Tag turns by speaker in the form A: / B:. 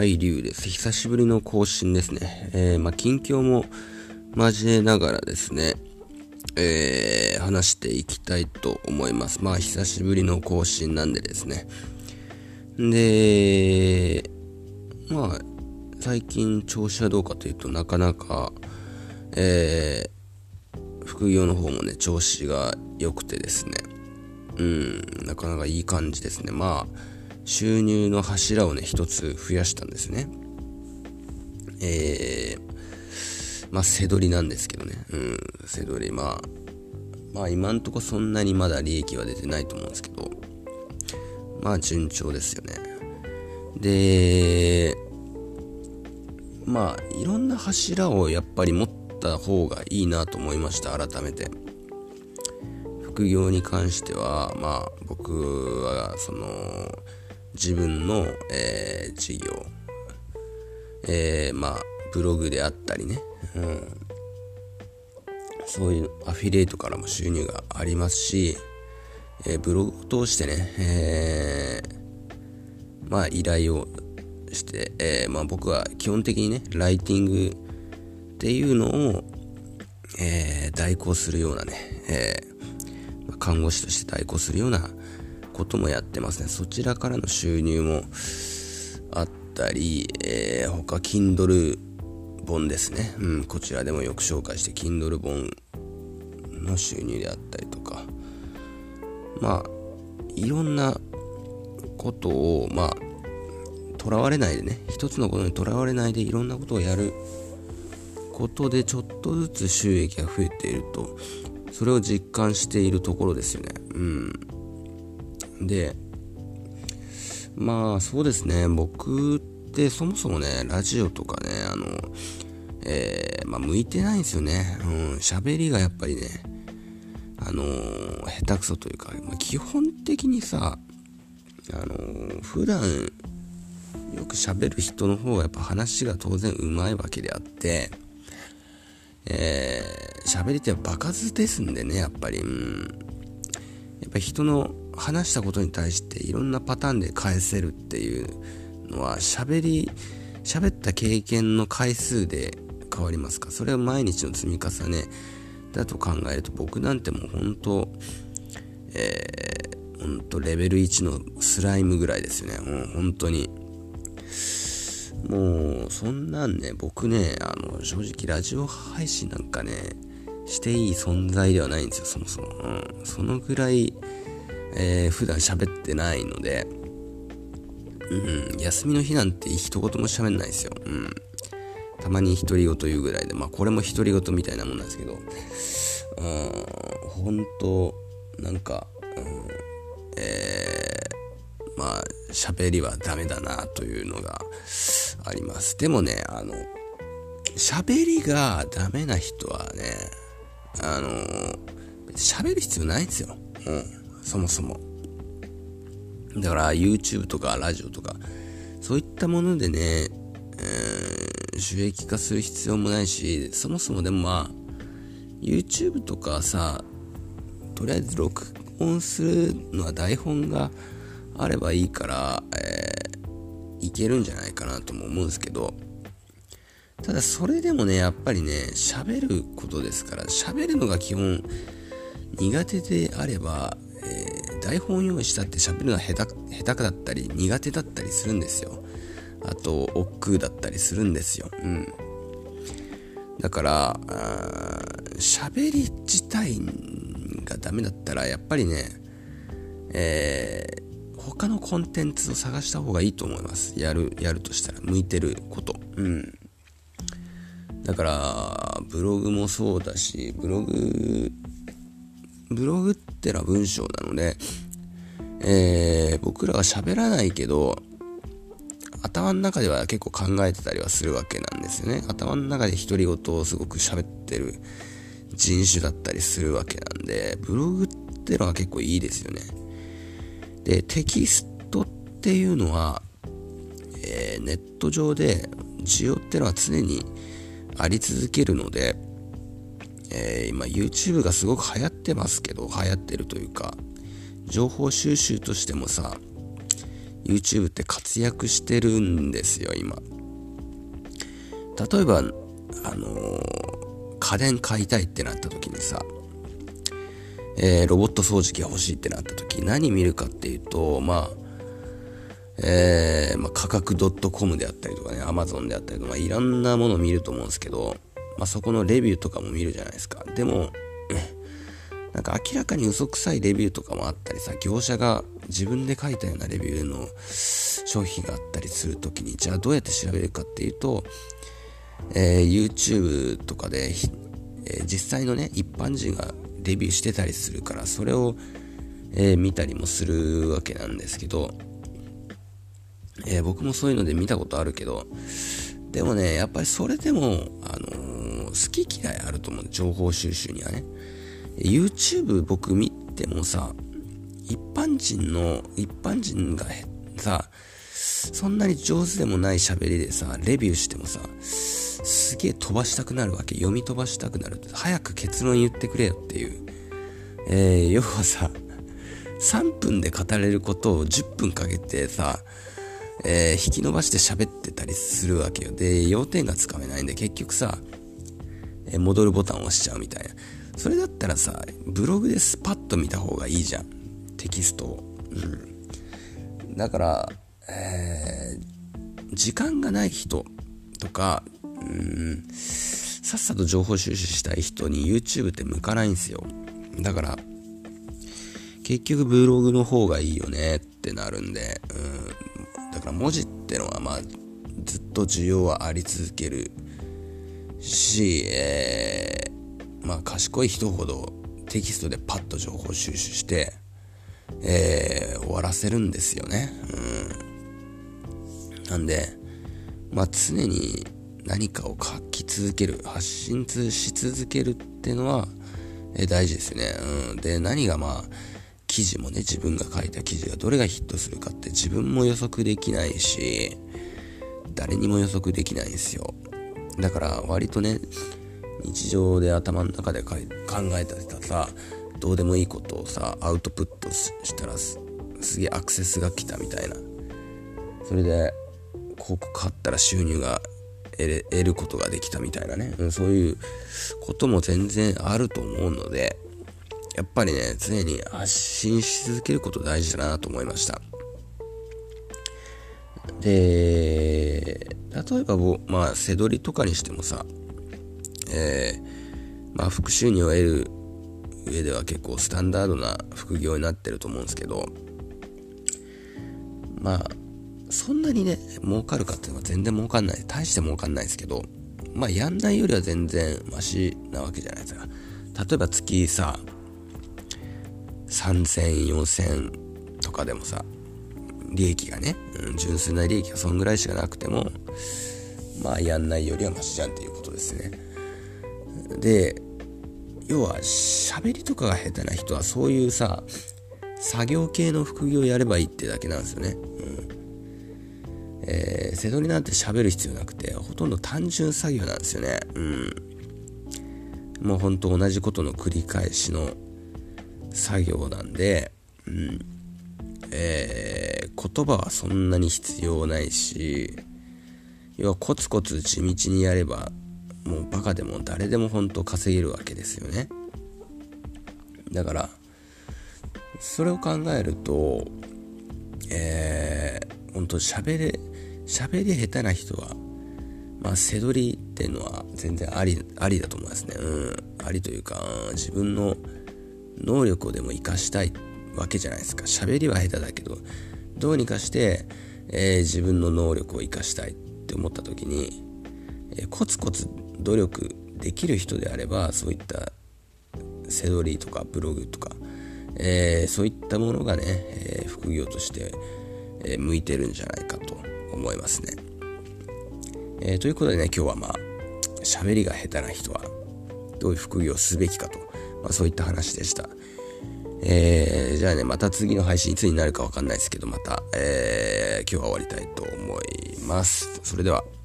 A: はい、リュウです。久しぶりの更新ですね。えー、まあ、近況も交えながらですね、えー、話していきたいと思います。まあ、久しぶりの更新なんでですね。で、まあ、最近調子はどうかというとなかなか、えー、副業の方もね、調子が良くてですね。うん、なかなかいい感じですね。まあ、収入の柱をね、一つ増やしたんですね。えー、まあ、背取りなんですけどね。うん、背取り、まあ、まあ今んとこそんなにまだ利益は出てないと思うんですけど、まあ順調ですよね。で、まあいろんな柱をやっぱり持った方がいいなと思いました、改めて。副業に関しては、まあ僕はその、自分の、えー、事業、えー、まあ、ブログであったりね、うん、そういうアフィリエイトからも収入がありますし、えー、ブログを通してね、えー、まあ、依頼をして、えー、まあ、僕は基本的にね、ライティングっていうのを、えー、代行するようなね、えー、看護師として代行するようなこともやってますね。そちらからの収入もあったり、えー、他、Kindle 本ですね。うん、こちらでもよく紹介して、Kindle 本の収入であったりとか、まあ、いろんなことを、まあ、とらわれないでね、一つのことにとらわれないでいろんなことをやることでちょっとずつ収益が増えていると、それを実感しているところですよね。うん。で、まあそうですね、僕ってそもそもね、ラジオとかね、あの、えー、まあ向いてないんですよね。うん、喋りがやっぱりね、あの、下手くそというか、まあ、基本的にさ、あの、普段よく喋る人の方がやっぱ話が当然うまいわけであって、えー、喋りってバカずですんでね、やっぱり、うん。やっぱ人の話したことに対していろんなパターンで返せるっていうのは喋り喋った経験の回数で変わりますか？それは毎日の積み重ねだと考えると僕なんてもう本当えー、本当レベル1のスライムぐらいですよね。もう本当に。もうそんなんね僕ねあの正直ラジオ配信なんかねしていい存在ではないんですよそもそも、うん、そのぐらいえー、普段喋ってないので、うん、休みの日なんて一言も喋んないですよ。うん。たまに独り言言うぐらいで、まあこれも独り言みたいなもんなんですけど、うん、本当なんか、うん、えー、まあ喋りはダメだなというのがあります。でもね、あの、喋りがダメな人はね、あの、喋る必要ないんですよ。うん。そもそも。だから YouTube とかラジオとか、そういったものでね、えー、収益化する必要もないし、そもそもでもまあ、YouTube とかさ、とりあえず録音するのは台本があればいいから、えー、いけるんじゃないかなとも思うんですけど、ただそれでもね、やっぱりね、喋ることですから、喋るのが基本苦手であれば、えー、台本用意したって喋るのは下手下手だったり苦手だったりするんですよ。あと億劫だったりするんですよ。うん。だから喋り自体がダメだったらやっぱりねえー、他のコンテンツを探した方がいいと思います。やるやるとしたら向いてること。うん。だからブログもそうだしブログブログってのは文章なので、えー、僕らは喋らないけど、頭の中では結構考えてたりはするわけなんですよね。頭の中で独り言をすごく喋ってる人種だったりするわけなんで、ブログってのは結構いいですよね。で、テキストっていうのは、えー、ネット上で需要ってのは常にあり続けるので、えー、今 YouTube がすごく流行ってますけど、流行ってるというか、情報収集としてもさ、YouTube って活躍してるんですよ、今。例えば、あのー、家電買いたいってなった時にさ、えー、ロボット掃除機が欲しいってなった時、何見るかっていうと、まあ、えー、まあ、価格 .com であったりとかね、Amazon であったりとか、まあ、いろんなものを見ると思うんですけど、まあ、そこのレビューとかも見るじゃないですか。でも、なんか明らかに嘘くさいレビューとかもあったりさ、業者が自分で書いたようなレビューの商品があったりするときに、じゃあどうやって調べるかっていうと、えー、YouTube とかで、えー、実際のね、一般人がレビューしてたりするから、それを、えー、見たりもするわけなんですけど、え僕もそういうので見たことあるけど、でもね、やっぱりそれでも、あ好き嫌いあると思う。情報収集にはね。YouTube 僕見てもさ、一般人の、一般人がさ、そんなに上手でもない喋りでさ、レビューしてもさ、すげえ飛ばしたくなるわけ。読み飛ばしたくなる。早く結論言ってくれよっていう。えー、要はさ、3分で語れることを10分かけてさ、えー、引き伸ばして喋ってたりするわけよ。で、要点がつかめないんで、結局さ、え、戻るボタンを押しちゃうみたいな。それだったらさ、ブログでスパッと見た方がいいじゃん。テキストを。うん。だから、えー、時間がない人とか、うん、さっさと情報収集したい人に YouTube って向かないんですよ。だから、結局ブログの方がいいよねってなるんで、うん、だから文字ってのはまあ、ずっと需要はあり続けるし、えー、まあ賢い人ほどテキストでパッと情報収集して、えー、終わらせるんですよね。うん。なんで、まあ常に何かを書き続ける、発信し続けるっていうのは、えー、大事ですよね。うん。で、何がまあ、記事もね、自分が書いた記事がどれがヒットするかって自分も予測できないし、誰にも予測できないんですよ。だから割とね、日常で頭の中で考えたりさ、どうでもいいことをさ、アウトプットしたらすげえアクセスが来たみたいな。それで、広告買ったら収入が得得ることができたみたいなね、うん、そういうことも全然あると思うので、やっぱりね、常に発信し続けること大事だなと思いました。で、例えばまあ、背取りとかにしてもさ、えー、まあ、副収入を得る上では結構スタンダードな副業になってると思うんですけど、まあ、そんなにね、儲かるかっていうのは全然儲かんない。大して儲かんないですけど、まあ、やんないよりは全然マシなわけじゃないですか。例えば月さ、3000、4000とかでもさ、利益がね、うん、純粋な利益がそんぐらいしかなくても、まあやんないよりはマシじゃんっていうことですね。で、要は喋りとかが下手な人はそういうさ、作業系の副業やればいいってだけなんですよね。うんえー、背取りなんて喋る必要なくて、ほとんど単純作業なんですよね。うん。もうほんと同じことの繰り返しの作業なんで、うん、えー、言葉はそんなに必要ないし、要はコツコツ地道にやれば、もうバカでも誰でも本当稼げるわけですよね。だから、それを考えると、えー、本当喋れ、喋り下手な人は、まあ、背取りっていうのは全然あり、ありだと思いますね。うん。ありというか、自分の能力をでも活かしたいわけじゃないですか。喋りは下手だけど、どうにかして、えー、自分の能力を活かしたいって思った時に、えー、コツコツ努力できる人であれば、そういったセドリーとかブログとか、えー、そういったものがね、え副業として、え向いてるんじゃないかと思いますね。えということでね、今日はまあ、喋りが下手な人はどういう副業をすべきかとまあ、そういった話でした。えー、じゃあね、また次の配信いつになるかわかんないですけど、また、えー、今日は終わりたいと思います。それでは。